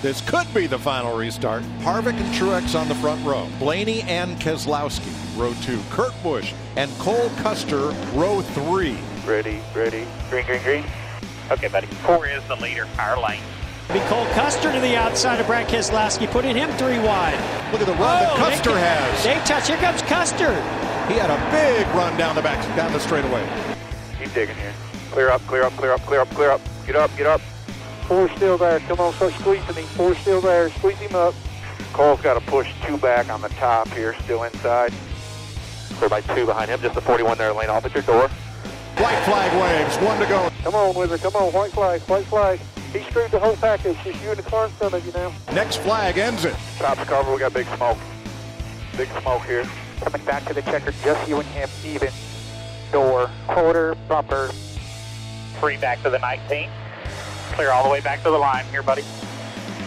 This could be the final restart. Harvick and Truex on the front row. Blaney and Keselowski, row two. Kurt Busch and Cole Custer, row three. Ready, ready. Green, green, green. Okay, buddy. Four is the leader. Our lane. Be Cole Custer to the outside of Brad Keselowski, putting him three wide. Look at the run that Oh, Custer they, has. They touch. Here comes Custer. He had a big run down the back, down the straightaway. Keep digging here. Clear up, clear up, clear up, clear up, clear up. Get up, get up. Four still there. Come on, start squeezing him. Four still there. Squeeze him up. Cole's got to push two back on the top here, still inside. Clear by two behind him. Just the 41 there, lane off at your door. White flag waves, one to go. Come on, Wizard. Come on. White flag. White flag. He screwed the whole package. Just you and the car in front of you now. Next flag ends it. Top's cover, we got big smoke. Big smoke here. Coming back to the checker, just you and him, even. Door, quarter, bumper. Free back to the 19. Clear all the way back to the line here, buddy.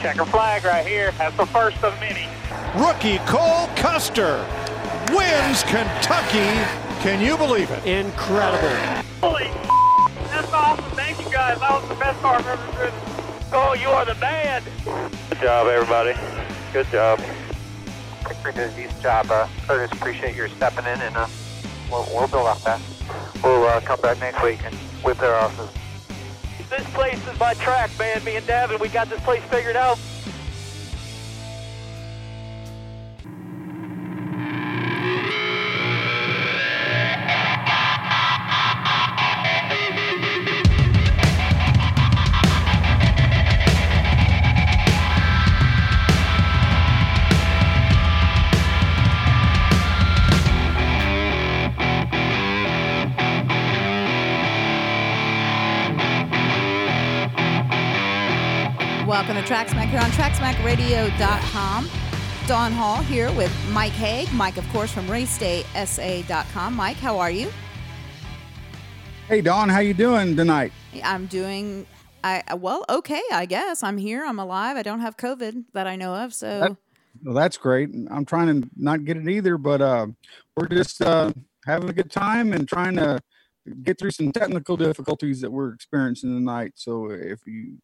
Checker flag right here. That's the first of many. Rookie Cole Custer wins Kentucky. Can you believe it? Incredible. Holy that's awesome. Thank you guys. That was the best car I've ever driven. Oh, you are the man. Good job, everybody. Good job. Pretty decent job, uh, Curtis. Appreciate your stepping in, and uh, we'll, we'll build off that. We'll uh, come back next week and whip their asses. This place is my track, man. Me and Davin, we got this place figured out. Tracksmack here on TracksmackRadio.com. Dawn Hall here with Mike Haig. Mike, of course, from RaceDaySA.com. Mike, how are you? Hey Don, how you doing tonight? I'm doing, I well, okay, I guess. I'm here. I'm alive. I don't have COVID that I know of. So That- Well, that's great. I'm trying to not get it either, but uh, we're just uh, having a good time and trying to get through some technical difficulties that we're experiencing tonight. So if you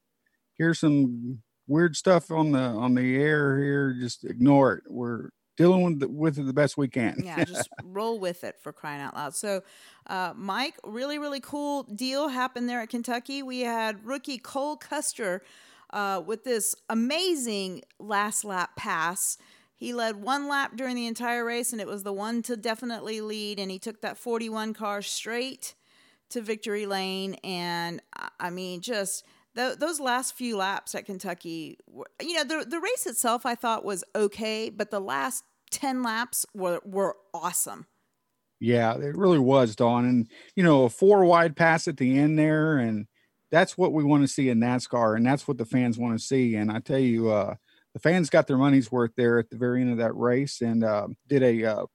hear some weird stuff on the on the air here, just ignore it. We're dealing with, it- with it the best we can. yeah, just roll with it for crying out loud. So, uh, Mike, really, really cool deal happened there at Kentucky. We had rookie Cole Custer uh, with this amazing last lap pass. He led one lap during the entire race, and it was the one to definitely lead. And he took that 41 car straight to victory lane. And I mean, just th- those last few laps at Kentucky, were, you know, the the race itself I thought was okay, but the last 10 laps were were awesome. Yeah, it really was, Dawn. And, you know, a four wide pass at the end there. And that's what we want to see in NASCAR. And that's what the fans want to see. And I tell you, uh, the fans got their money's worth there at the very end of that race and uh, did a uh,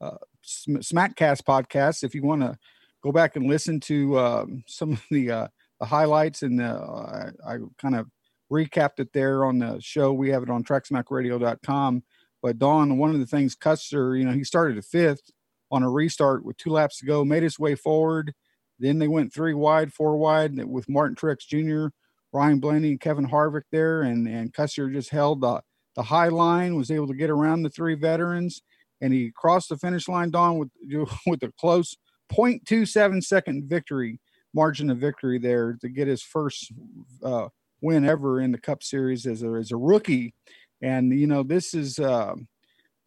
uh, Smackcast podcast. If you want to go back and listen to um, some of the, uh, the highlights and the, uh, I, I kind of recapped it there on the show. We have it on tracksmackradio.com. But Dawn, one of the things Custer, you know, he started at fifth on a restart with two laps to go, made his way forward. Then they went three wide, four wide with Martin Truex Jr., Ryan Blaney, and Kevin Harvick there, and and Custer just held the the high line, was able to get around the three veterans, and he crossed the finish line. Don with with a close 0.27 second victory margin of victory there to get his first uh, win ever in the Cup Series as a as a rookie, and you know this is. Uh,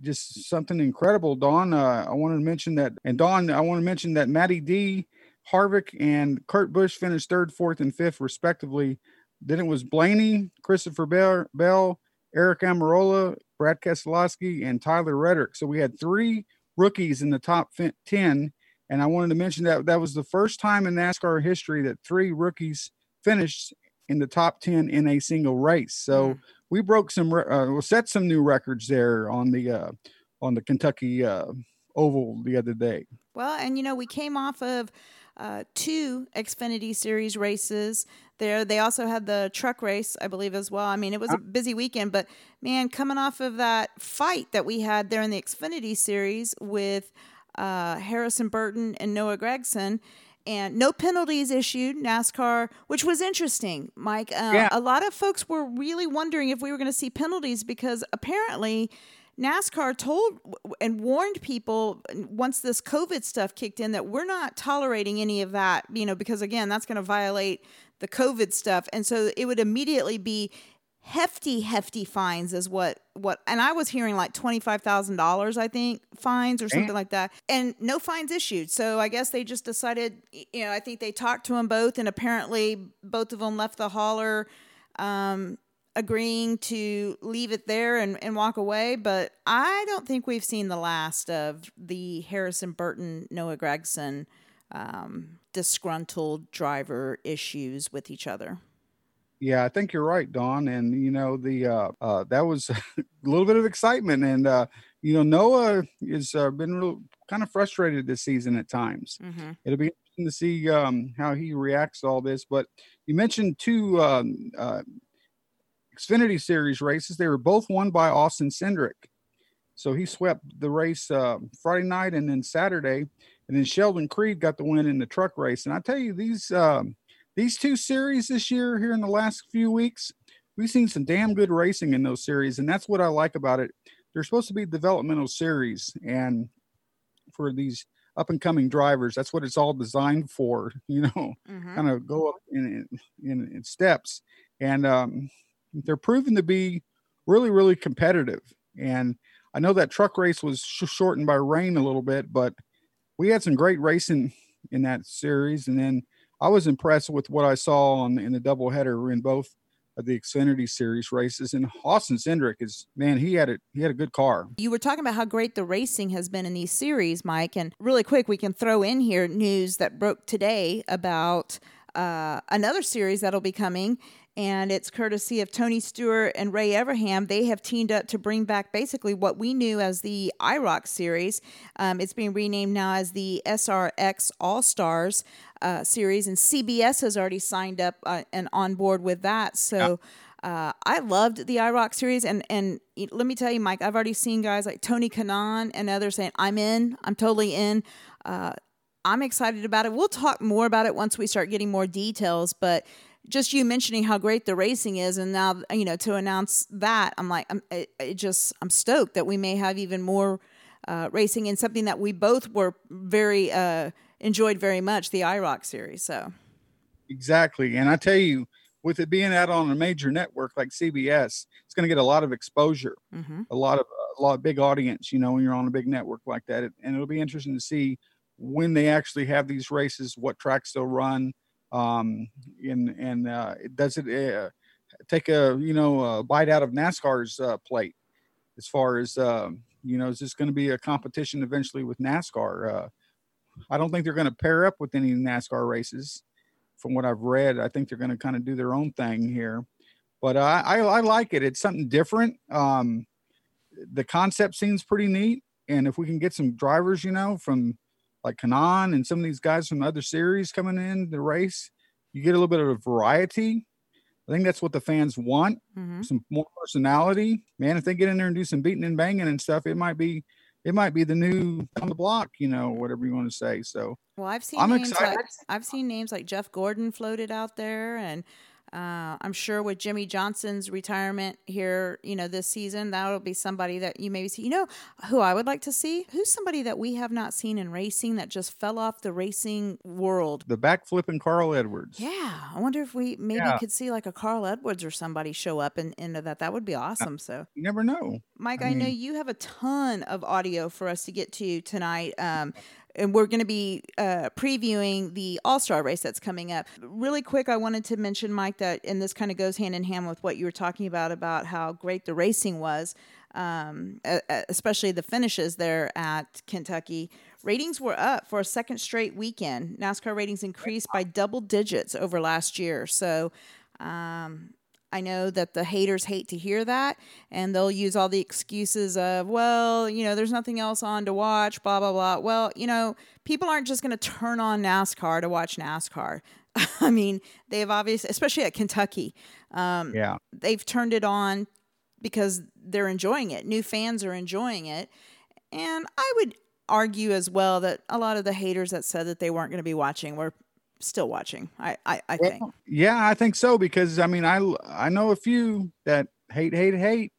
just something incredible. Don, uh, I wanted to mention that, and Don, I want to mention that Matty D, Harvick, and Kurt Busch finished third, fourth, and fifth, respectively. Then it was Blaney, Christopher Bell, Bell Aric Almirola, Brad Keselowski, and Tyler Reddick. So we had three rookies in the top 10. And I wanted to mention that that was the first time in NASCAR history that three rookies finished in the top 10 in a single race. So we broke some, uh, we set some new records there on the, uh, on the Kentucky uh, Oval the other day. Well, and you know, we came off of uh, two Xfinity Series races there. They also had the truck race, I believe, as well. I mean, it was a busy weekend, but man, coming off of that fight that we had there in the Xfinity Series with uh, Harrison Burton and Noah Gragson. and no penalties issued NASCAR, which was interesting, Mike. Uh, Yeah. A lot of folks were really wondering if we were going to see penalties because apparently NASCAR told and warned people once this COVID stuff kicked in that we're not tolerating any of that, you know, because again, that's going to violate the COVID stuff. And so it would immediately be hefty hefty fines is what what and i was hearing like $25000 i think fines or something like that and no fines issued. So i guess they just decided you know i think they talked to them both and apparently both of them left the hauler um, agreeing to leave it there and, and walk away. But i don't think we've seen the last of the harrison burton noah gragson um, disgruntled driver issues with each other Yeah, I think you're right, Don. And you know, the uh, uh, that was a little bit of excitement, and uh, you know, Noah has uh, been real, kind of frustrated this season at times. mm-hmm. It'll be interesting to see um, how he reacts to all this. But you mentioned two um, uh, Xfinity Series races; they were both won by Austin Cindric. So he swept the race uh, Friday night and then Saturday, and then Sheldon Creed got the win in the truck race. And I tell you, these um, these two series this year, here in the last few weeks, we've seen some damn good racing in those series, and that's what I like about it. They're supposed to be developmental series, and for these up and coming drivers, that's what it's all designed for. You know, Mm-hmm. kind of go up in in, in steps, and um, they're proven to be really, really competitive. And I know that truck race was sh- shortened by rain a little bit, but we had some great racing in that series. And then I was impressed with what I saw on in the doubleheader in both of the Xfinity Series races. And Austin Cindric is man, he had it. He had a good car. You were talking about how great the racing has been in these series, Mike. And really quick, we can throw in here news that broke today about uh, another series that'll be coming. And it's courtesy of Tony Stewart and Ray Evernham. They have teamed up to bring back basically what we knew as the IROC series. Um, it's being renamed now as the SRX All Stars uh, series, and CBS has already signed up uh, and on board with that. So. Uh, I loved the IROC series, and and let me tell you, Mike, I've already seen guys like Tony Kanaan and others saying, "I'm in, I'm totally in." Uh, I'm excited about it. We'll talk more about it once we start getting more details, but just you mentioning how great the racing is, and now you know to announce that, I'm like, I'm just I'm stoked that we may have even more uh, racing in something that we both were very uh, enjoyed very much, the IROC series. So Exactly. And I tell you, with it being out on a major network like CBS, it's going to get a lot of exposure, mhm. a lot of a lot of big audience. You know, when you're on a big network like that, and it'll be interesting to see when they actually have these races, what tracks they'll run, um, and and uh, does it uh, take a you know a bite out of NASCAR's uh, plate as far as um, you know, is this going to be a competition eventually with NASCAR? Uh, I don't think they're going to pair up with any NASCAR races from what I've read. I think they're going to kind of do their own thing here, but I, I, I like it. It's something different. Um, the concept seems pretty neat, and if we can get some drivers, you know, from like Kanaan and some of these guys from other series coming in the race, you get a little bit of a variety. I think that's what the fans want. Mhm. Some more personality, man. If they get in there and do some beating and banging and stuff, it might be, it might be the new on the block, you know, whatever you want to say. So Well, I've seen I'm names excited. like I've seen names like Jeff Gordon floated out there, and uh, I'm sure with Jimmie Johnson's retirement here, you know, this season, that'll be somebody that you maybe see. You know, who I would like to see? Who's somebody that we have not seen in racing that just fell off the racing world? the backflipping Carl Edwards. Yeah, I wonder if we maybe Yeah. could see like a Carl Edwards or somebody show up in, into that. That would be awesome. So. You never know. Mike, I I, know you have a ton of audio for us to get to tonight. Um, and we're going to be uh, previewing the All Star race that's coming up. Really quick, I wanted to mention, Mike, that, and this kind of goes hand in hand with what you were talking about, about how great the racing was, um, especially the finishes there at Kentucky. Ratings were up for a second straight weekend. NASCAR ratings increased by double digits over last year. So, um, I know that the haters hate to hear that, and they'll use all the excuses of, well, you know, there's nothing else on to watch, blah, blah, blah. Well, you know, people aren't just going to turn on NASCAR to watch NASCAR. I mean, they've obviously, especially at Kentucky, um, Yeah. they've turned it on because they're enjoying it. New fans are enjoying it. And I would argue as well that a lot of the haters that said that they weren't going to be watching were still watching. I I, I think. Yeah, I think so because I mean I I know a few that hate hate hate,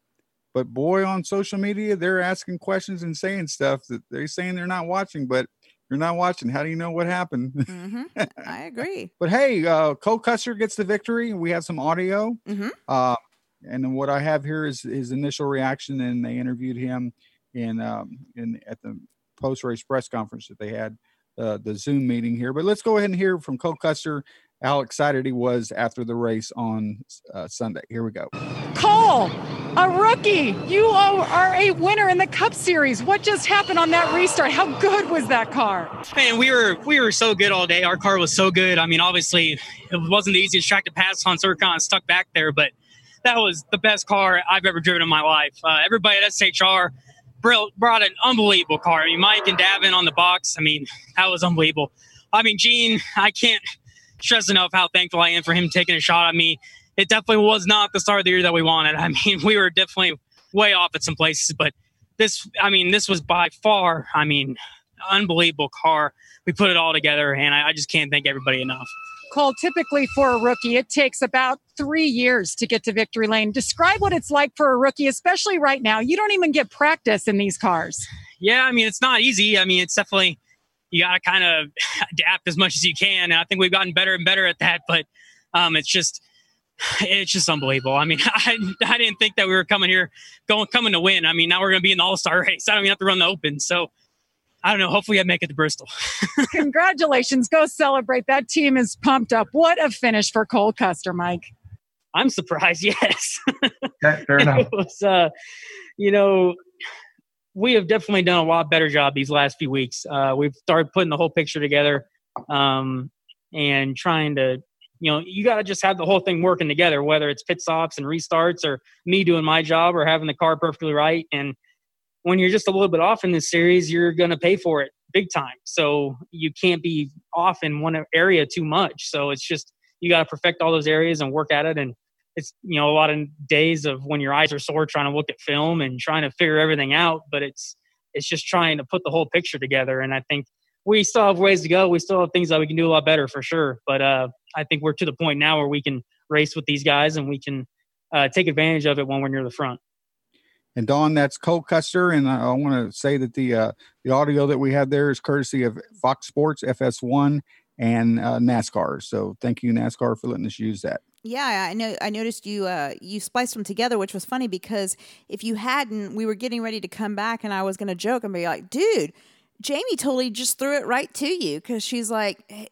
but boy on social media they're asking questions and saying stuff that they're saying they're not watching, but you're not watching. How do you know what happened? hmm I agree. but hey, uh, Cole Custer gets the victory. We have some audio. hmm Uh, and then what I have here is his initial reaction, and they interviewed him in um, in at the post race press conference that they had, uh, the Zoom meeting here. But let's go ahead and hear from Cole Custer how excited he was after the race on uh, Sunday. Here we go. Cole, a rookie. You are a winner in the Cup Series. What just happened on that restart? How good was that car? Man, we were we were so good all day. Our car was so good. I mean, obviously, it wasn't the easiest track to pass on, so we're kind of stuck back there. But that was the best car I've ever driven in my life. Uh, everybody at SHR br- brought an unbelievable car. I mean, Mike and Davin on the box. I mean, that was unbelievable. I mean, Gene, I can't stress enough how thankful I am for him taking a shot at me. It definitely was not the start of the year that we wanted. I mean, we were definitely way off at some places, but this, I mean, this was by far, I mean, unbelievable car. We put it all together, and I, I just can't thank everybody enough. Cole, typically for a rookie, it takes about three years to get to victory lane. Describe what it's like for a rookie, especially right now. You don't even get practice in these cars. Yeah, I mean, it's not easy. I mean, it's definitely you got to kind of adapt as much as you can, and I think we've gotten better and better at that. But um, it's just it's just unbelievable. I mean, I, I didn't think that we were coming here going coming to win. I mean, now we're going to be in the All Star race. I don't even have to run the Open, so I don't know. Hopefully, I make it to Bristol. Congratulations. Go celebrate. That team is pumped up. What a finish for Cole Custer, Mike. I'm surprised. Yes, Okay, fair enough. was. Uh, you know, we have definitely done a lot better job these last few weeks. Uh, we've started putting the whole picture together um, and trying to. You know, you got to just have the whole thing working together, whether it's pit stops and restarts, or me doing my job, or having the car perfectly right. And when you're just a little bit off in this series, you're going to pay for it big time. So you can't be off in one area too much. So it's just you got to perfect all those areas and work at it. And it's you know a lot of days of when your eyes are sore trying to look at film and trying to figure everything out. But it's it's just trying to put the whole picture together. And I think we still have ways to go. We still have things that we can do a lot better for sure. But uh, I think we're to the point now where we can race with these guys and we can uh, take advantage of it when we're near the front. And Don, that's Cole Custer, and I, I want to say that the uh, the audio that we had there is courtesy of Fox Sports, FS1, and uh, NASCAR. So thank you, NASCAR, for letting us use that. Yeah, I know. I noticed you uh, you spliced them together, which was funny because if you hadn't, we were getting ready to come back, and I was going to joke and be like, "Dude, Jamie totally just threw it right to you because she's like, hey,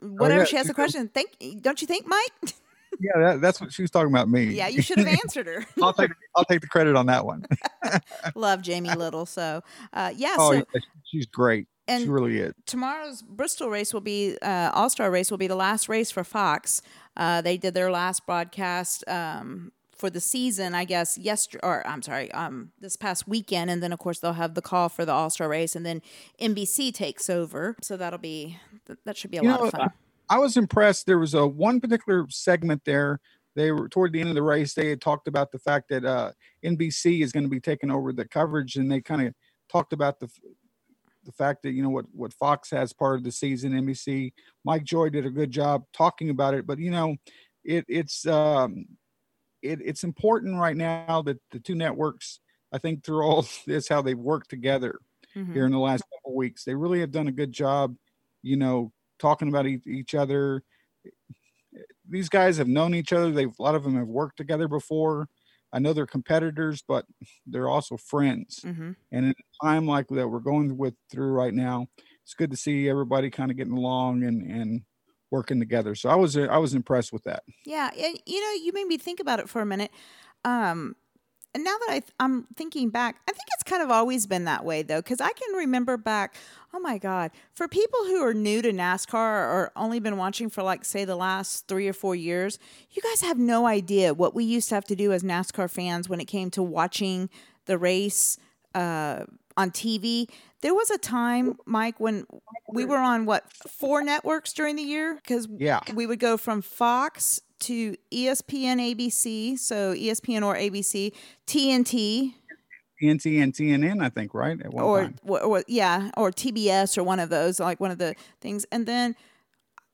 whatever yeah, she has a question. Think, don't you think, Mike? Yeah, that, that's what she was talking about me. yeah, you should have answered her. I'll take I'll take the credit on that one. Love Jamie Little. So, uh, yeah. oh, so yeah, she's great. she and really is. tomorrow's Bristol race will be uh, All Star race will be the last race for Fox. Uh, they did their last broadcast um, for the season, I guess. Yesterday, or I'm sorry, um, this past weekend, and then of course they'll have the call for the All Star race, and then NBC takes over. So that'll be that should be a You lot know, of fun. I was impressed. There was a one particular segment there. They were toward the end of the race. They had talked about the fact that uh, NBC is going to be taking over the coverage, and they kind of talked about the the fact that you know what what Fox has part of the season. NBC. Mike Joy did a good job talking about it, but you know, it it's um, it, it's important right now that the two networks. I think through all this, how they've worked together Mhm. here in the last couple weeks. They really have done a good job, you know, talking about e- each other. These guys have known each other. They've a lot of them have worked together before. I know they're competitors, but they're also friends. Mhm. And in a time like that we're going with through right now, it's good to see everybody kind of getting along and and working together. So I was I was impressed with that. Yeah, and you know, you made me think about it for a minute. Um, and now that I th- I'm thinking back, I think it's kind of always been that way though, because I can remember back. Oh my God! For people who are new to NASCAR or only been watching for like say the last three or four years, you guys have no idea what we used to have to do as NASCAR fans when it came to watching the race uh, on TV. There was a time, Mike, when we were on what four networks during the year because Yeah. we would go from Fox to ESPN ABC, so ESPN or ABC, TNT, TNT and TNN, I think, right? At one or, time. or, or yeah, or TBS or one of those, like one of the things. And then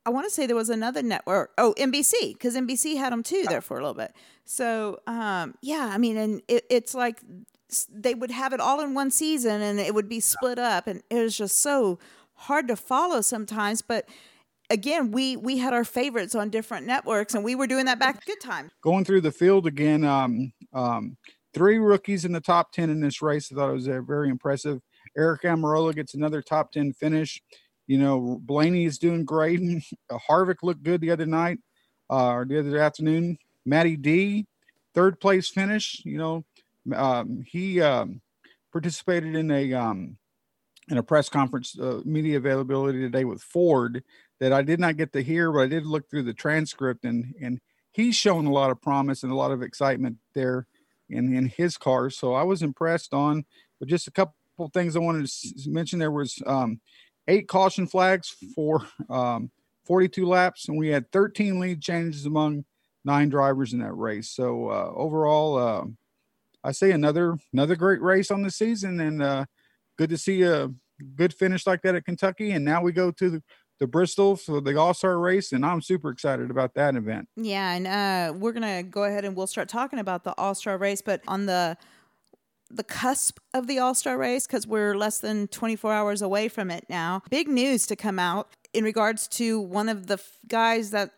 I want to say there was another network. Oh, NBC, because NBC had them too there for a little bit. So um, yeah, I mean, and it, it's like they would have it all in one season, and it would be split up, and it was just so hard to follow sometimes. But again, we we had our favorites on different networks, and we were doing that back good time. Going through the field again, um, um, three rookies in the top 10 in this race. I thought it was uh, very impressive. Aric Almirola gets another top 10 finish. You know, Blaney is doing great. Harvick looked good the other night uh, or the other afternoon. Matty D, third place finish. You know, um, he um, participated in a um, in a press conference, uh, media availability today with Ford that I did not get to hear, but I did look through the transcript and and he's shown a lot of promise and a lot of excitement there in in his car. So I was impressed on. But just a couple things I wanted to mention. There was um, eight caution flags for um, 42 laps, and we had 13 lead changes among nine drivers in that race. So uh, overall, uh, I say another another great race on the season, and uh, good to see a good finish like that at Kentucky. And now we go to the, the Bristol for the All Star race, and I'm super excited about that event. Yeah, and uh, we're gonna go ahead and we'll start talking about the All Star race, but on the the cusp of the All Star race because we're less than 24 hours away from it now. Big news to come out in regards to one of the f- guys that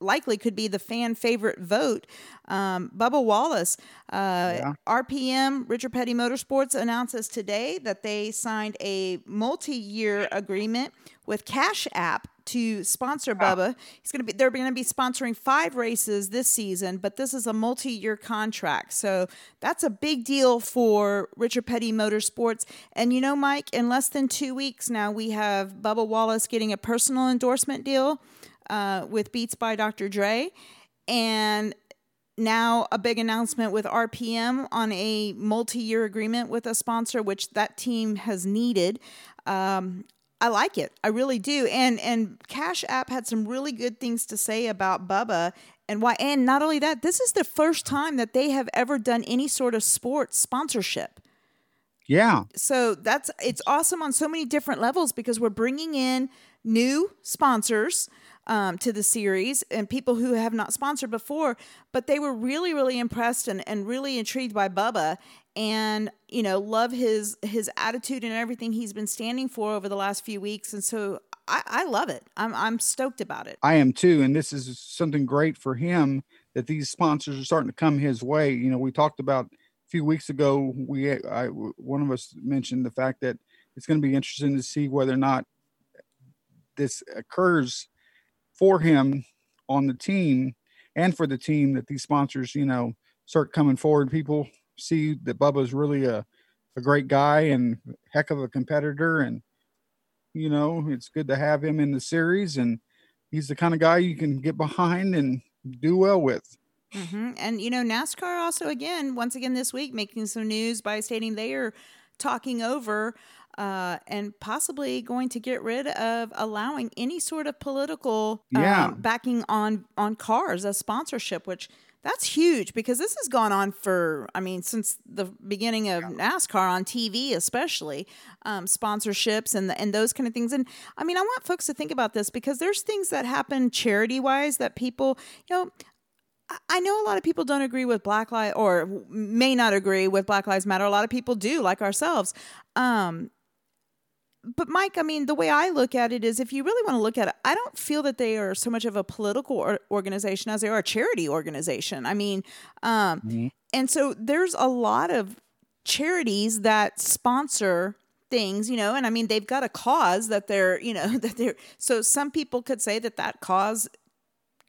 likely could be the fan favorite vote, um, Bubba Wallace. Uh, RPM, Richard Petty Motorsports, announces today that they signed a multi year agreement with Cash App to sponsor Bubba. He's going to be they're going to be sponsoring 5 races this season, but this is a multi-year contract. So that's a big deal for Richard Petty Motorsports. And you know Mike, in less than 2 weeks now we have Bubba Wallace getting a personal endorsement deal uh, with Beats by Dr. Dre and now a big announcement with RPM on a multi-year agreement with a sponsor, which that team has needed. Um, I like it. I really do. And and Cash App had some really good things to say about Bubba and why. And not only that, this is the first time that they have ever done any sort of sports sponsorship Yeah, so that's it's awesome on so many different levels because we're bringing in new sponsors um, to the series and people who have not sponsored before but they were really really impressed and, and really intrigued by bubba and you know love his his attitude and everything he's been standing for over the last few weeks and so i, I love it I'm, I'm stoked about it I am too. And this is something great for him that these sponsors are starting to come his way. You know, we talked about a few weeks ago, we, I, one of us mentioned the fact that it's going to be interesting to see whether or not this occurs for him on the team and for the team that these sponsors, you know, start coming forward. People see that Bubba's really a, a great guy and heck of a competitor. And, you know, it's good to have him in the series. And he's the kind of guy you can get behind and do well with. hmm And you know, NASCAR also again, once again this week, making some news by stating they are talking over uh, and possibly going to get rid of allowing any sort of political um, Yeah. backing on on cars as sponsorship, which that's huge because this has gone on for I mean since the beginning of NASCAR on TV, especially um, sponsorships and and those kind of things. And I mean, I want folks to think about this because there's things that happen charity wise that people, you know. I- I know a lot of people don't agree with Black Lives or may not agree with Black Lives Matter. A lot of people do, like ourselves. Um, but Mike, I mean, the way I look at it is, if you really want to look at it, I don't feel that they are so much of a political or- organization as they are a charity organization. I mean, um, and so there's a lot of charities that sponsor things, you know, and I mean, they've got a cause that they're, you know, that they're. So some people could say that that cause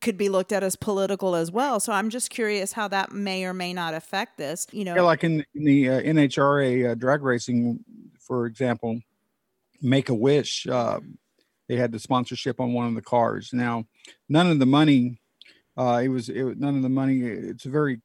could be looked at as political as well. So I'm just curious how that may or may not affect this. You know, Yeah, like in, in the uh, NHRA uh, drag racing, for example, Make a Wish, uh, they had the sponsorship on one of the cars. Now, none of the money, uh, it was it, none of the money. It's a very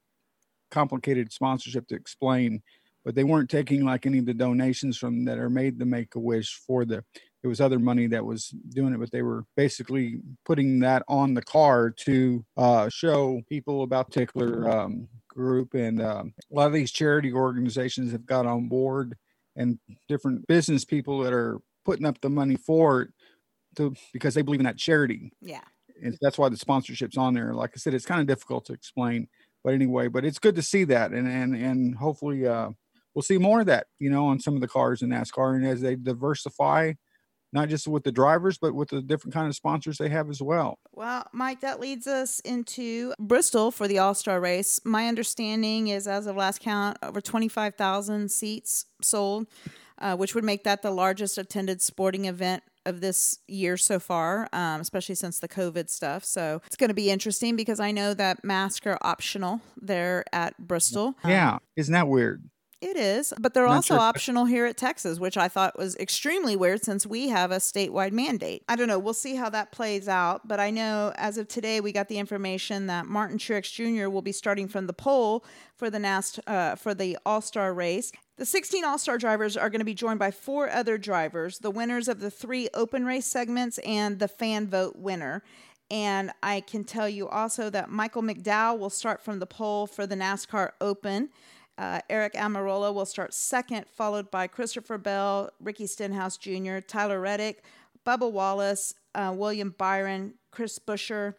complicated sponsorship to explain, but they weren't taking like any of the donations from that are made to Make a Wish for the. It was other money that was doing it, but they were basically putting that on the car to uh, show people about particular um, group, and um, a lot of these charity organizations have got on board, and different business people that are putting up the money for it to because they believe in that charity. Yeah. And that's why the sponsorship's on there. Like I said, it's kind of difficult to explain, but anyway, but it's good to see that, and and and hopefully uh, we'll see more of that, you know, on some of the cars in NASCAR, and as they diversify not just with the drivers, but with the different kind of sponsors they have as well. Well, Mike, that leads us into Bristol for the All Star race. My understanding is, as of last count, over 25,000 seats sold, uh, which would make that the largest attended sporting event of this year so far, um, especially since the COVID stuff. So it's going to be interesting because I know that masks are optional there at Bristol. Yeah. Um, Isn't that weird? It is, but they're Not also sure. optional here at Texas, which I thought was extremely weird since we have a statewide mandate. I don't know. We'll see how that plays out, but I know as of today we got the information that Martin Truex Jr. will be starting from the pole for the NAST uh, for the All Star race. The 16 All Star drivers are going to be joined by four other drivers, the winners of the three open race segments and the fan vote winner. And I can tell you also that Michael McDowell will start from the pole for the NASCAR Open. Uh, Aric Almirola will start second, followed by Christopher Bell, Ricky Stenhouse Jr., Tyler Reddick, Bubba Wallace, uh, William Byron, Chris Buescher,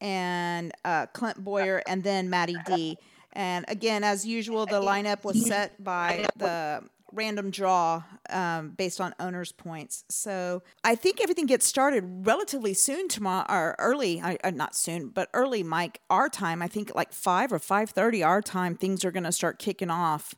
and uh, Clint Bowyer, and then Matty D. And again, as usual, the lineup was set by the random draw um, based on owners' points. So I think everything gets started relatively soon tomorrow, or early. uh, not soon, but early, Mike. Our time, I think, like five or five thirty our time. Things are going to start kicking off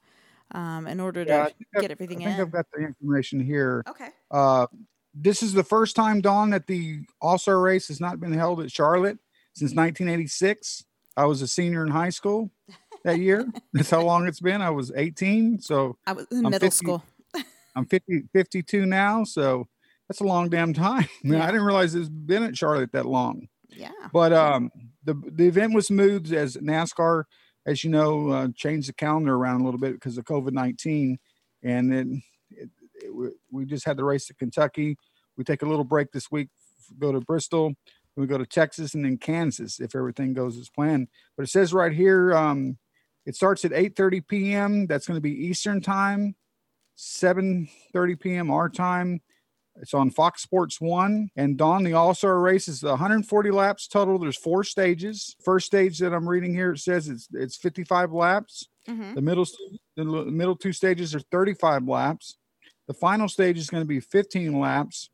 um, in order yeah, to get everything I think in. I've got the information here. Okay. Uh, this is the first time, Dawn, that the All Star race has not been held at Charlotte since 1986. I was a senior in high school that year. That's how long it's been. I was 18, so I was in I'm middle 50, school. I'm 50, 52 now, so that's a long damn time. Yeah. I didn't realize it's been at Charlotte that long. Yeah. But um, the the event was moved as NASCAR, as you know, uh, changed the calendar around a little bit because of COVID 19, and then it, it, we just had the race to Kentucky. We take a little break this week, go to Bristol. Then we go to Texas and then Kansas if everything goes as planned. But it says right here, um, it starts at 8:30 p.m. That's going to be Eastern time, 7:30 p.m. our time. It's on Fox Sports One. And Dawn, the All Star race is 140 laps total. There's four stages. First stage that I'm reading here it says it's it's 55 laps. Mm-hmm. The middle the middle two stages are 35 laps. The final stage is going to be 15 laps,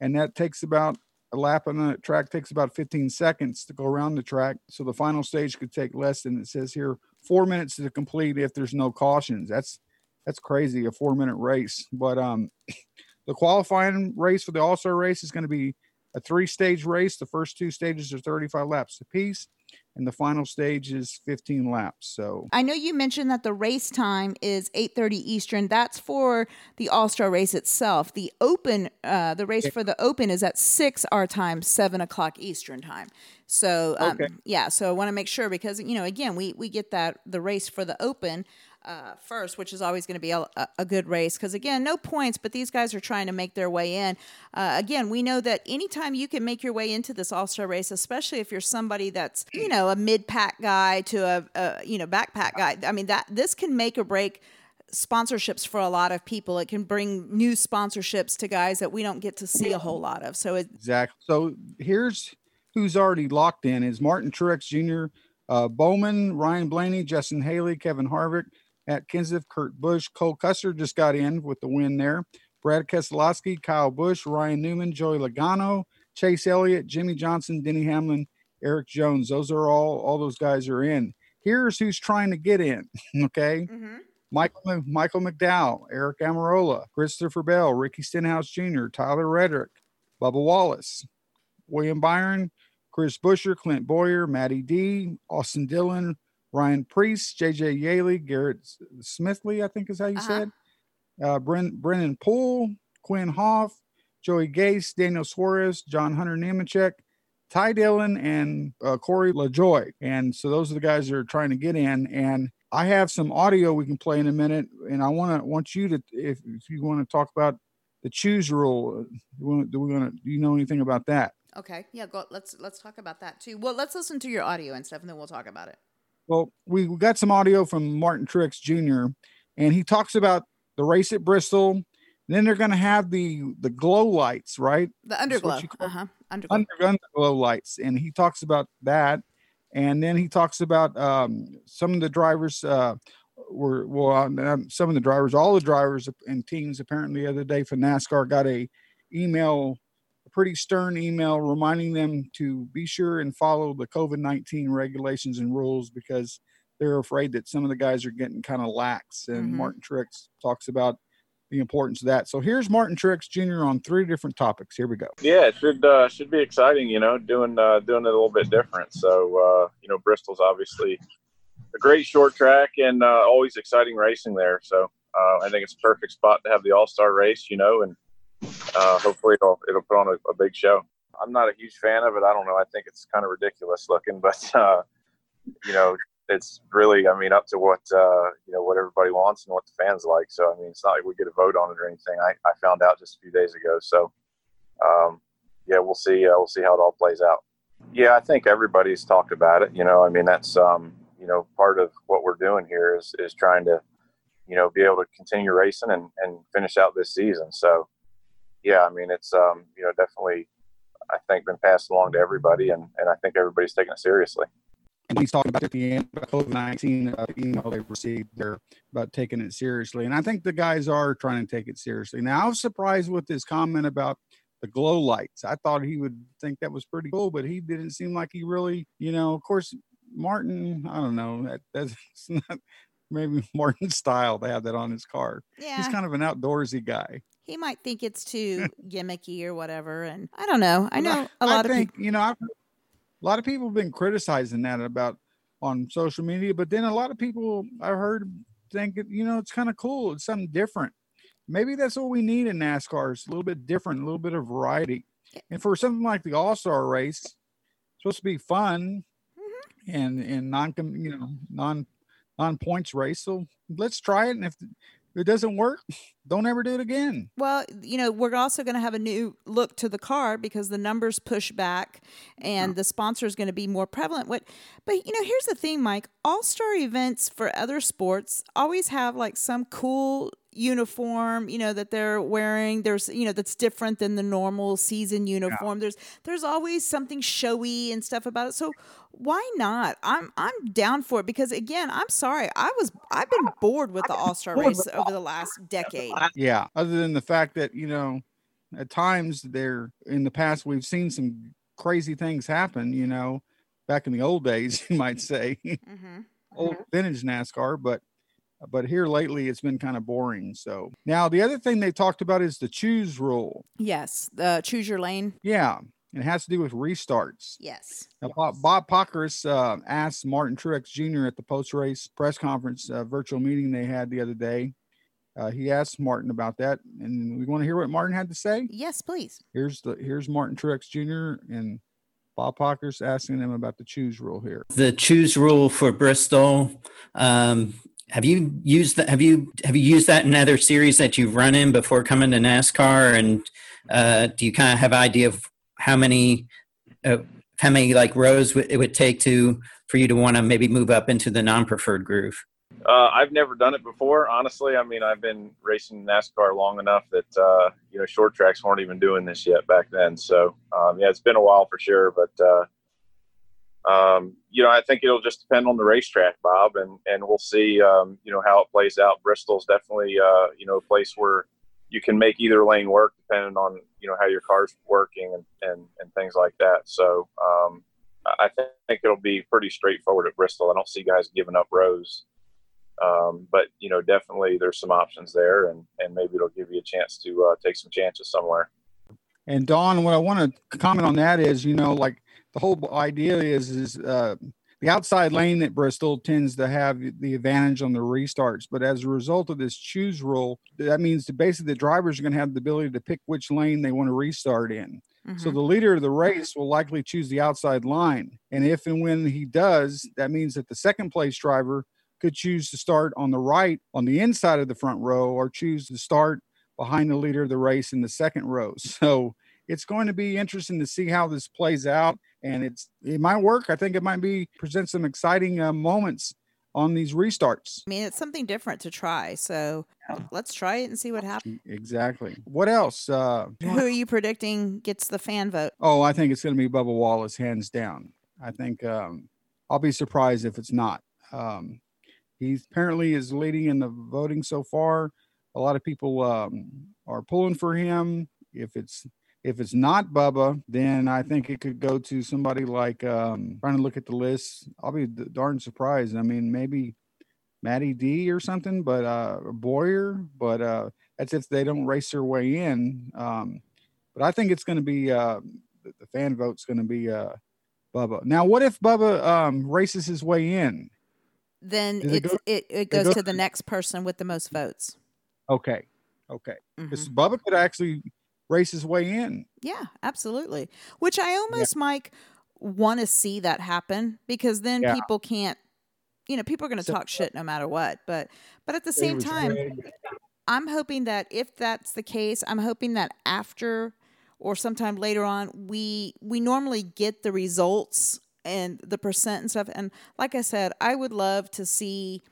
and that takes about a lap on the track takes about 15 seconds to go around the track. So the final stage could take less than it says here four minutes to complete if there's no cautions. That's that's crazy, a four minute race. But um, the qualifying race for the All Star race is going to be a three stage race. The first two stages are 35 laps apiece, and the final stage is 15 laps. So I know you mentioned that the race time is 8:30 Eastern. That's for the All Star race itself. The Open, uh, the race for the Open is at six our time, seven o'clock Eastern time. So um, okay. yeah, so I want to make sure because you know again we we get that the race for the Open. Uh, first, which is always going to be a, a, good race because again, no points, but these guys are trying to make their way in. Uh, again, we know that anytime you can make your way into this All Star race, especially if you're somebody that's you know a mid pack guy to a, a you know backpack guy, I mean that this can make or break sponsorships for a lot of people. It can bring new sponsorships to guys that we don't get to see a whole lot of. So it, exactly. So here's who's already locked in is Martin Truex Jr., uh, Bowman, Ryan Blaney, Justin Haley, Kevin Harvick, Matt Kenseth, Kurt Busch, Cole Custer just got in with the win there. Brad Keselowski, Kyle Busch, Ryan Newman, Joey Logano, Chase Elliott, Jimmie Johnson, Denny Hamlin, Erik Jones. Those are all all those guys are in. Here's who's trying to get in. okay. Mm-hmm. Michael Michael McDowell, Aric Almirola, Christopher Bell, Ricky Stenhouse Jr., Tyler Reddick, Bubba Wallace, William Byron, Chris Buescher, Clint Bowyer, Matty D, Austin Dillon, Ryan Preece, JJ Yeley, Garrett Smithley, I think is how you uh-huh. said, uh, Bren, Brennan Poole, Quin Houff, Joey Gase, Daniel Suarez, John Hunter Nemechek, Ty Dillon, and uh, Corey LaJoie. And so those are the guys that are trying to get in. And I have some audio we can play in a minute, and I want to want you to, if, if you want to talk about the choose rule, do we want to? Do you know anything about that? Okay. Yeah. Go. Let's let's talk about that too. Well, let's listen to your audio and stuff, and then we'll talk about it. Well, we got some audio from Martin Truex Jr. and he talks about the race at Bristol. And then they're going to have the the glow lights, right? The underglow. Uh-huh. Underglow. Under, underglow lights, and he talks about that. And then he talks about um, some of the drivers uh, were well, some of the drivers, all the drivers and teams apparently the other day for NASCAR got a email pretty stern email reminding them to be sure and follow the COVID 19 regulations and rules because they're afraid that some of the guys are getting kind of lax. And mm-hmm. Martin Truex talks about the importance of that. So here's Martin Truex Jr. on three different topics. Here we go. Yeah, it should uh, should be exciting. You know, doing uh, doing it a little bit different. So uh, you know, Bristol's obviously a great short track and uh, always exciting racing there. So uh, I think it's a perfect spot to have the All Star race. You know, and uh, hopefully it'll it'll put on a, a, big show. I'm not a huge fan of it. I don't know. I think it's kind of ridiculous looking, but uh, you know, it's really I mean up to what uh, you know what everybody wants and what the fans like. So I mean, it's not like we get a vote on it or anything. I, I found out just a few days ago. So um, yeah, we'll see. Uh, we'll see how it all plays out. Yeah, I think everybody's talked about it. You know, I mean that's um, you know part of what we're doing here is is trying to you know be able to continue racing and, and finish out this season. So yeah, I mean, it's um, you know definitely I think been passed along to everybody, and and I think everybody's taking it seriously. And he's talking about at the end about COVID nineteen uh, email they received there about taking it seriously, and I think the guys are trying to take it seriously. Now I was surprised with his comment about the glow lights. I thought he would think that was pretty cool, but he didn't seem like he really, you know. Of course, Martin, I don't know that that's not maybe Martin's style to have that on his car. Yeah, he's kind of an outdoorsy guy he might think it's too gimmicky or whatever. And I don't know. I know a lot I of think, people. You know, I've, a lot of people have been criticizing that about on social media, but then a lot of people I heard think, you know, it's kind of cool. It's something different. Maybe that's what we need in NASCAR. It's a little bit different, a little bit of variety. And for something like the All Star race, it's supposed to be fun mm-hmm. and and non you know non non points race. So let's try it. And if if it doesn't work, don't ever do it again. Well, you know, we're also going to have a new look to the car because the numbers push back and yeah. the sponsor is going to be more prevalent. What but you know, here's the thing, Mike. All-star events for other sports always have like some cool uniform you know that they're wearing. There's you know that's different than the normal season uniform. Yeah. there's there's always something showy and stuff about it. So why not? I'm i'm down for it because again i'm sorry. I was i've been bored with the all-star race over the last decade. yeah other than the fact that you know at times there in the past we've seen some crazy things happen you know back in the old days you might say. Mm-hmm. old vintage nascar but but here lately it's been kind of boring. So now the other thing they talked about is the choose rule. Yes, the choose your lane. Yeah, it has to do with restarts. Yes. Now, Bob, Bob Pockrass uh, asked Martin Truex Jr. at the post race press conference uh, virtual meeting they had the other day. Uh, he asked Martin about that, and we want to hear what Martin had to say. Yes, please. Here's the here's Martin Truex Jr. and Bob Pockrass asking them about the choose rule here. The choose rule for Bristol. Um, have you used that? Have you have you used that in other series that you've run in before coming to NASCAR? And uh, do you kind of have idea of how many uh, how many like rows it would take to for you to want to maybe move up into the non-preferred groove? Uh, I've never done it before, honestly. I mean, I've been racing NASCAR long enough that uh, you know short tracks weren't even doing this yet back then. So um, yeah, it's been a while for sure, but uh, um, you know, I think it'll just depend on the racetrack, Bob, and and we'll see. Um, you know how it plays out. Bristol's definitely uh, you know a place where you can make either lane work depending on you know how your car's working and and, and things like that. So um, I think it'll be pretty straightforward at Bristol. I don't see guys giving up rows. Um, but you know, definitely there's some options there, and and maybe it'll give you a chance to uh, take some chances somewhere. And Don, what I want to comment on that is, you know, like the whole idea is is uh, the outside lane at Bristol tends to have the advantage on the restarts, but as a result of this choose rule, that means that basically the drivers are going to have the ability to pick which lane they want to restart in. Mm-hmm. So the leader of the race will likely choose the outside line, and if and when he does, that means that the second place driver could choose to start on the right on the inside of the front row, or choose to start behind the leader of the race in the second row. So it's going to be interesting to see how this plays out and it's it might work. I think it might be present some exciting uh, moments on these restarts. I mean, it's something different to try. So let's try it and see what happens. Exactly. What else? Uh, Who are you predicting gets the fan vote? oh, I think it's going to be Bubba Wallace, hands down. I think um, I'll be surprised if it's not. Um, he apparently is leading in the voting so far. A lot of people um, are pulling for him. If it's if it's not Bubba, then I think it could go to somebody like um, trying to look at the list. I'll be darn surprised. I mean, maybe Matty D or something, but uh, Boyer. But uh, that's if they don't race their way in. Um, but I think it's going to be uh, the, fan vote's going to be uh, Bubba. Now, what if Bubba um, races his way in? Then they go- it, it goes go to the next person with the most votes. Okay, okay, Mm-hmm. because Bubba could actually race his way in. Yeah, absolutely. Which I almost, Mike, want to see that happen because then Yeah. people can't, you know, people are going to talk shit no matter what. But, but at the same time, ready. I'm hoping that if that's the case, I'm hoping that after or sometime later on, we we normally get the results and the percent and stuff. And like I said, I would love to see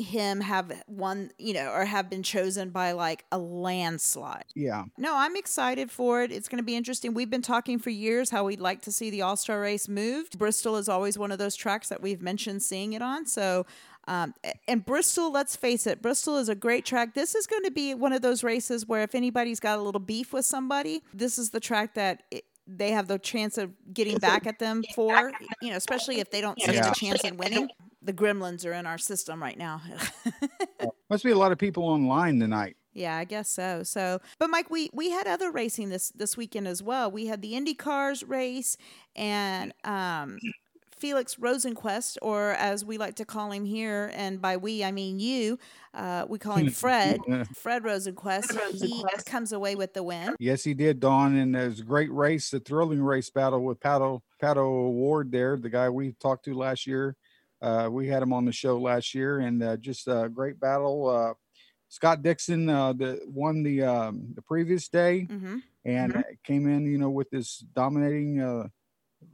him have won, you know, or have been chosen by like a landslide. Yeah. No, I'm excited for it. It's going to be interesting. We've been talking for years how we'd like to see the All Star race moved. Bristol is always one of those tracks that we've mentioned seeing it on. So, um, and Bristol, let's face it, Bristol is a great track. This is going to be one of those races where if anybody's got a little beef with somebody, this is the track that. It, they have the chance of getting back at them for, you know, especially if they don't stand Yeah. a chance in winning. The gremlins are in our system right now. Must be a lot of people online tonight. Yeah, I guess so. So, but Mike, we we had other racing this this weekend as well. We had the Indy Cars race and um, Felix Rosenqvist, or as we like to call him here, and by we I mean you. Uh, we call him Fred. Fred Rosenqvist. He comes away with the win. Yes, he did, Don. And it was a great race, a thrilling race battle with Pato Pato Ward there, the guy we talked to last year. Uh, we had him on the show last year, and uh, just a great battle. Uh, Scott Dixon uh, the, won the um, the previous day, Mm-hmm. and uh, came in, you know, with this dominating uh,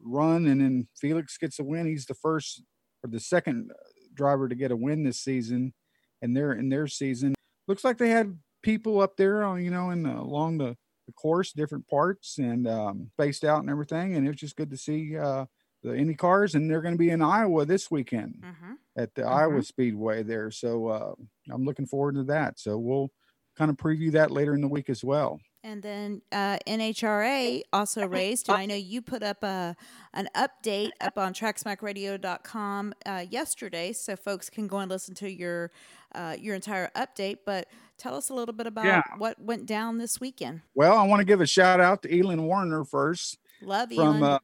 run, and then Felix gets a win. He's the first or the second driver to get a win this season, and their in their season. Looks like they had people up there, on you know, in the, along the, the course, different parts, and um, spaced out and everything. And it was just good to see uh, the Indy cars, and they're going to be in Iowa this weekend Mm-hmm. at the Iowa Speedway there. So uh, I'm looking forward to that. So we'll kind of preview that later in the week as well. And then uh, NHRA also raced, and I know you put up a an update up on TrackSmackRadio.com uh, yesterday, so folks can go and listen to your uh, your entire update. But tell us a little bit about Yeah. what went down this weekend. Well, I want to give a shout out to Elin Warner first. Love from Elon.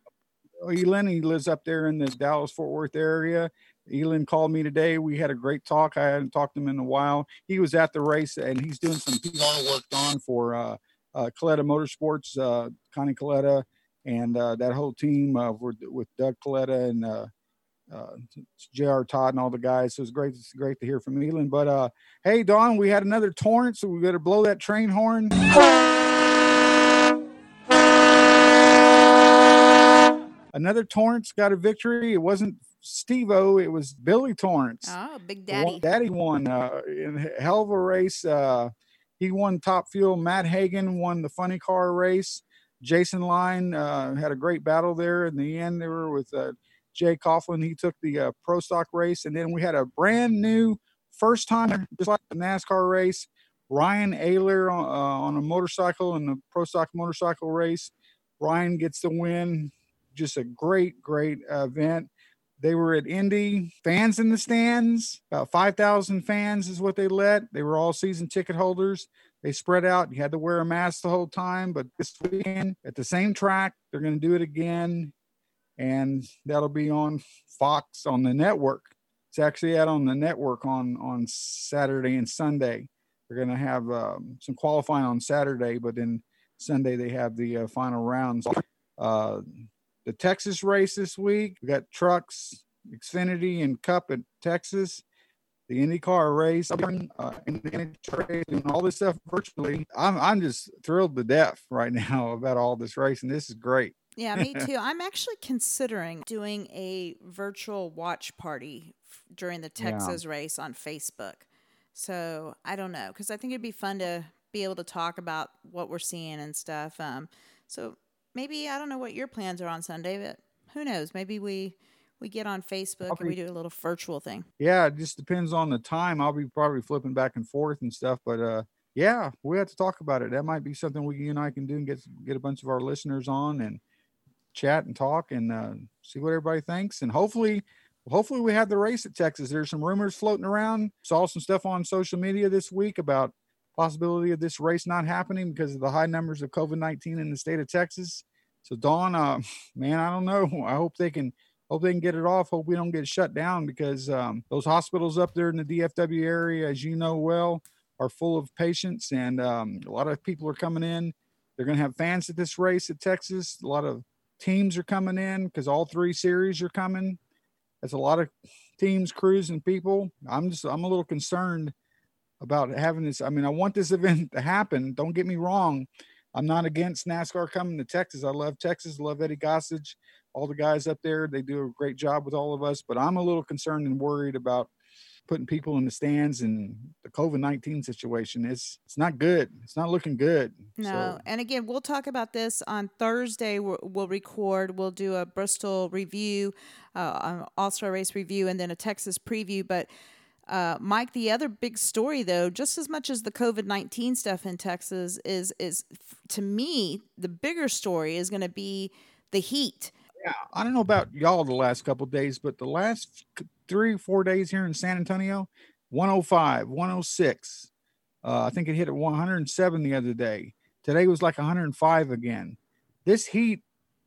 Elin. He lives up there in the Dallas Fort Worth area. Elin called me today. We had a great talk. I hadn't talked to him in a while. He was at the race and he's doing some PR work on for uh, uh, Kalitta Motorsports, uh, Connie Kalitta, and uh, that whole team uh, with, with Doug Kalitta and uh, uh, J.R. Todd and all the guys. So it's great. It's great to hear from Elin. But uh, hey, Don, we had another Torrence, so we better blow that train horn. Another Torrence got a victory. It wasn't Steve O, it was Billy Torrence. oh, Big Daddy. Daddy won uh, in a hell of a race. Uh, he won top fuel. Matt Hagan won the funny car race. Jason Line uh, had a great battle there. In the end, they were with uh, Jeg Coughlin. He took the uh, pro stock race. And then we had a brand new first time, just like the NASCAR race. Ryan Oehler on, uh, on a motorcycle in the pro stock motorcycle race. Ryan gets the win. Just a great, great event. They were at Indy, fans in the stands, about 5,000 fans is what they let. They were all season ticket holders. They spread out. You had to wear a mask the whole time, but this weekend at the same track, they're going to do it again. And that'll be on Fox on the network. It's actually out on the network on, on Saturday and Sunday. They're going to have um, some qualifying on Saturday, but then Sunday they have the uh, final rounds. Uh, the Texas race this week. We got trucks, Xfinity, and Cup at Texas. The IndyCar race, uh, and the NHRA, doing all this stuff virtually. I'm I'm just thrilled to death right now about all this racing. This is great. Yeah, me too. I'm actually considering doing a virtual watch party f- during the Yeah. Texas race on Facebook. So I don't know because I think it'd be fun to be able to talk about what we're seeing and stuff. Um, so maybe I don't know what your plans are on Sunday, but who knows? Maybe we we get on Facebook and we do a little virtual thing. Yeah, it just depends on the time. I'll be probably flipping back and forth and stuff, but uh yeah, we have to talk about it. That might be something we you and I can do and get get a bunch of our listeners on and chat and talk and uh, see what everybody thinks. And hopefully, hopefully we have the race at Texas. There's some rumors floating around. Saw some stuff on social media this week about possibility of this race not happening because of the high numbers of COVID nineteen in the state of Texas. So Don, uh, man, I don't know. I hope they can hope they can get it off. Hope we don't get shut down because um, those hospitals up there in the DFW area, as you know well, are full of patients and um, a lot of people are coming in. They're going to have fans at this race at Texas. A lot of teams are coming in because all three series are coming. That's a lot of teams, crews, and people. I'm just I'm a little concerned about having this. I mean, I want this event to happen. Don't get me wrong. I'm not against NASCAR coming to Texas. I love Texas. Love Eddie Gossage, all the guys up there. They do a great job with all of us. But I'm a little concerned and worried about putting people in the stands and the COVID nineteen situation. It's it's not good. It's not looking good. No, So, and again, we'll talk about this on Thursday. We'll, we'll record. We'll do a Bristol review, uh, All Star Race review, and then a Texas preview. But uh, Mike, the other big story, though, just as much as the COVID nineteen stuff in Texas is is to me the bigger story is going to be the heat. yeah, I don't know about y'all the last couple of days, but the last three four days here in San Antonio, 105, 106. Uh, I think it hit at 107 the other day. Today was like 105 again. This heat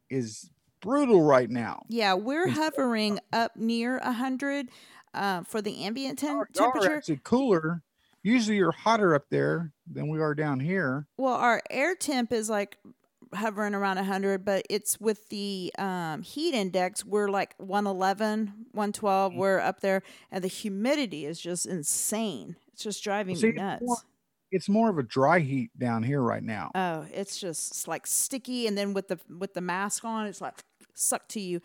is brutal right now. Yeah, we're hovering up near hundred uh, for the ambient Y'all are temperature. actually cooler. Usually you're hotter up there than we are down here. Well, our air temp is like hovering around 100, but it's with the um, heat index, we're like 111, 112, Mm. we're up there, and the humidity is just insane. It's just driving See, me it's nuts. more- It's more of a dry heat down here right now. Oh, it's just it's like sticky, and then with the with the mask on, it's like sucked to you.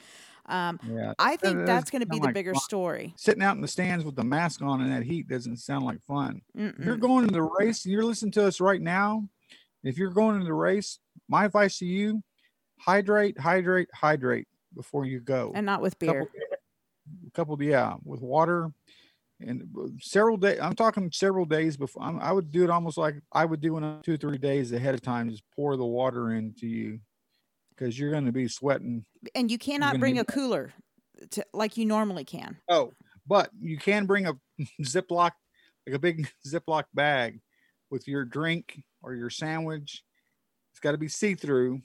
Um, Yeah, I think that that's going to be the like bigger fun. story. Sitting out in the stands with the mask on and that heat doesn't sound like fun. You're going to the race, you're listening to us right now. If you're going to the race, my advice to you: hydrate, hydrate, hydrate before you go. And not with beer. Couple, couple yeah, with water and several days. I'm talking several days before. I'm, I would do it almost like I would do it two or three days ahead of time. Just pour the water into you because you're going to be sweating. And you cannot bring a cooler to, like you normally can. Oh, but you can bring a Ziploc, like a big Ziploc bag with your drink or your sandwich. It's got to be see through.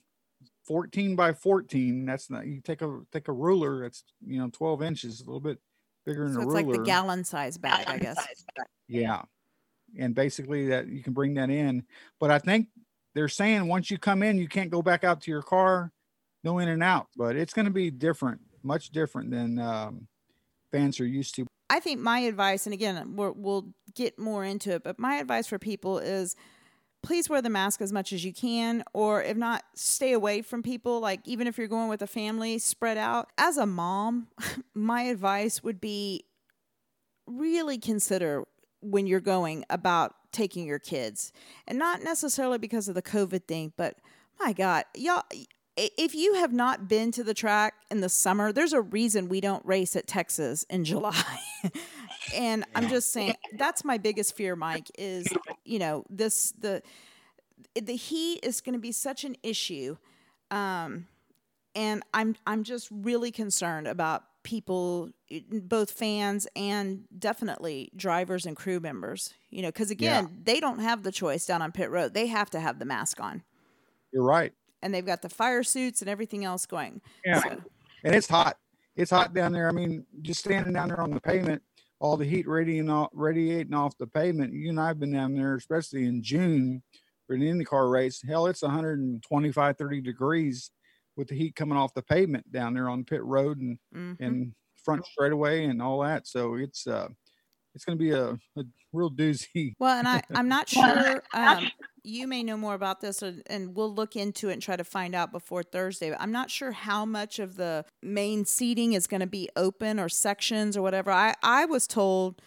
14 by 14. That's not, you take a, take a ruler that's, you know, 12 inches, a little bit bigger than So a it's ruler. like the gallon size bag, I guess. Yeah. And basically that you can bring that in. But I think they're saying once you come in, you can't go back out to your car, no in and out. But it's going to be different, much different than um, fans are used to. I think my advice, and again, we're, we'll get more into it, but my advice for people is please wear the mask as much as you can, or if not, stay away from people. Like, even if you're going with a family, spread out. As a mom, my advice would be really consider when you're going about taking your kids, and not necessarily because of the COVID thing, but my God, y'all. If you have not been to the track in the summer, there's a reason we don't race at Texas in July. and I'm just saying that's my biggest fear, Mike, is you know, this the the heat is going to be such an issue. Um and I'm I'm just really concerned about people eh, both fans and definitely drivers and crew members, you know, cuz again, Yeah. they don't have the choice down on pit road. They have to have the mask on. You're right. And they've got the fire suits and everything else going. Yeah. So- And it's hot. It's hot down there. I mean, just standing down there on the pavement, all the heat radiating off, radiating off the pavement. You and I have been down there, especially in June for an IndyCar race. Hell, it's 125, 30 degrees with the heat coming off the pavement down there on pit road and Mhm. and front straightaway and all that. So it's uh it's going to be a, a real doozy. Well, and I, I'm not sure. Um, you may know more about this, and, and we'll look into it and try to find out before Thursday. But I'm not sure how much of the main seating is going to be open or sections or whatever. I, I was told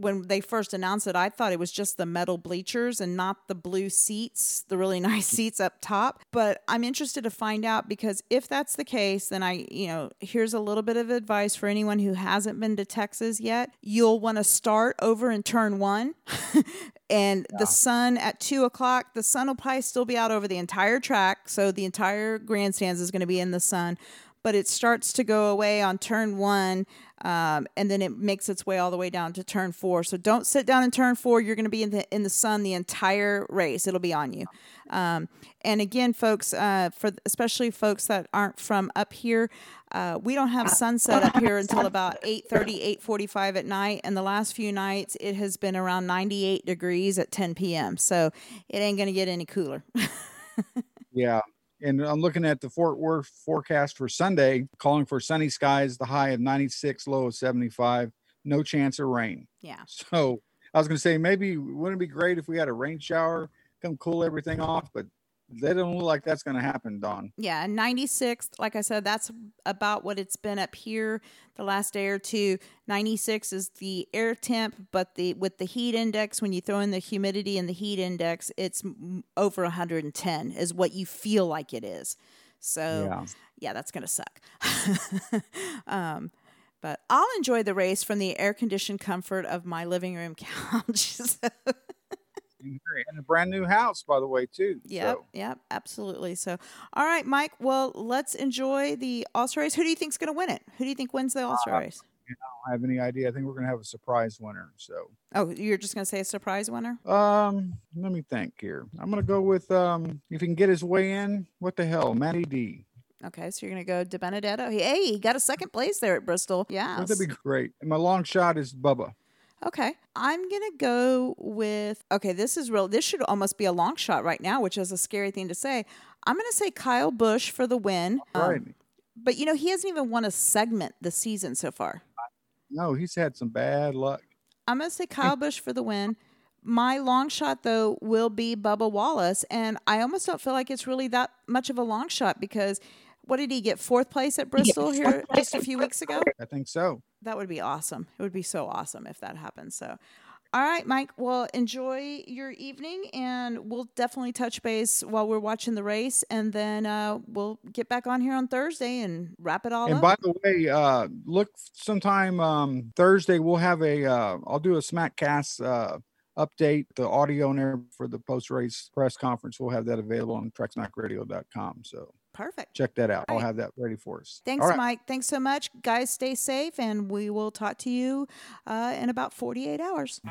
when they first announced it, I thought it was just the metal bleachers and not the blue seats, the really nice seats up top. But I'm interested to find out because if that's the case, then I, you know, here's a little bit of advice for anyone who hasn't been to Texas yet. You'll want to start over in turn one. and the sun at two o'clock, the sun will probably still be out over the entire track. So the entire grandstands is going to be in the sun but it starts to go away on turn one um, and then it makes its way all the way down to turn four. So don't sit down in turn four. You're going to be in the in the sun the entire race. It'll be on you. Um, and again, folks, uh, for especially folks that aren't from up here, uh, we don't have sunset up here until about 8.30 8.45 at night and the last few nights it has been around 98 degrees at 10 p.m so it ain't going to get any cooler yeah and I'm looking at the Fort Worth forecast for Sunday, calling for sunny skies, the high of 96, low of 75, no chance of rain. Yeah. So I was going to say maybe wouldn't it be great if we had a rain shower, come cool everything off, but they don't look like that's going to happen, Don. Yeah, 96, like I said, that's about what it's been up here the last day or two. 96 is the air temp, but the with the heat index, when you throw in the humidity and the heat index, it's over 110 is what you feel like it is. So, yeah, yeah that's going to suck. um, but I'll enjoy the race from the air conditioned comfort of my living room couch. so and a brand new house, by the way, too. Yep, so. yep, absolutely. So, all right, Mike. Well, let's enjoy the All Star race. Who do you think's going to win it? Who do you think wins the All Star uh, race? I don't have any idea. I think we're going to have a surprise winner. So. Oh, you're just going to say a surprise winner? Um, let me think here. I'm going to go with um, if he can get his way in. What the hell, Matty D. Okay, so you're going to go DiBenedetto. Hey, he got a second place there at Bristol. Yeah. That'd be great. And my long shot is Bubba. Okay. I'm going to go with okay, this is real. This should almost be a long shot right now, which is a scary thing to say. I'm going to say Kyle Busch for the win. Right. Um, but you know, he hasn't even won a segment this season so far. No, he's had some bad luck. I'm going to say Kyle Busch for the win. My long shot though will be Bubba Wallace and I almost don't feel like it's really that much of a long shot because what did he get fourth place at Bristol here just a few weeks ago? I think so. That would be awesome. It would be so awesome if that happens. So, all right, Mike. Well, enjoy your evening, and we'll definitely touch base while we're watching the race, and then uh, we'll get back on here on Thursday and wrap it all up. and up. by the way, uh, look sometime um, Thursday. We'll have a. Uh, I'll do a Smackcast uh, update, the audio and air for the post race press conference. We'll have that available on TrackSmackRadio.com. So Perfect. Check that out. I'll have that ready for us. Thanks, right. Mike. Thanks so much. Guys, stay safe, and we will talk to you uh, in about 48 hours.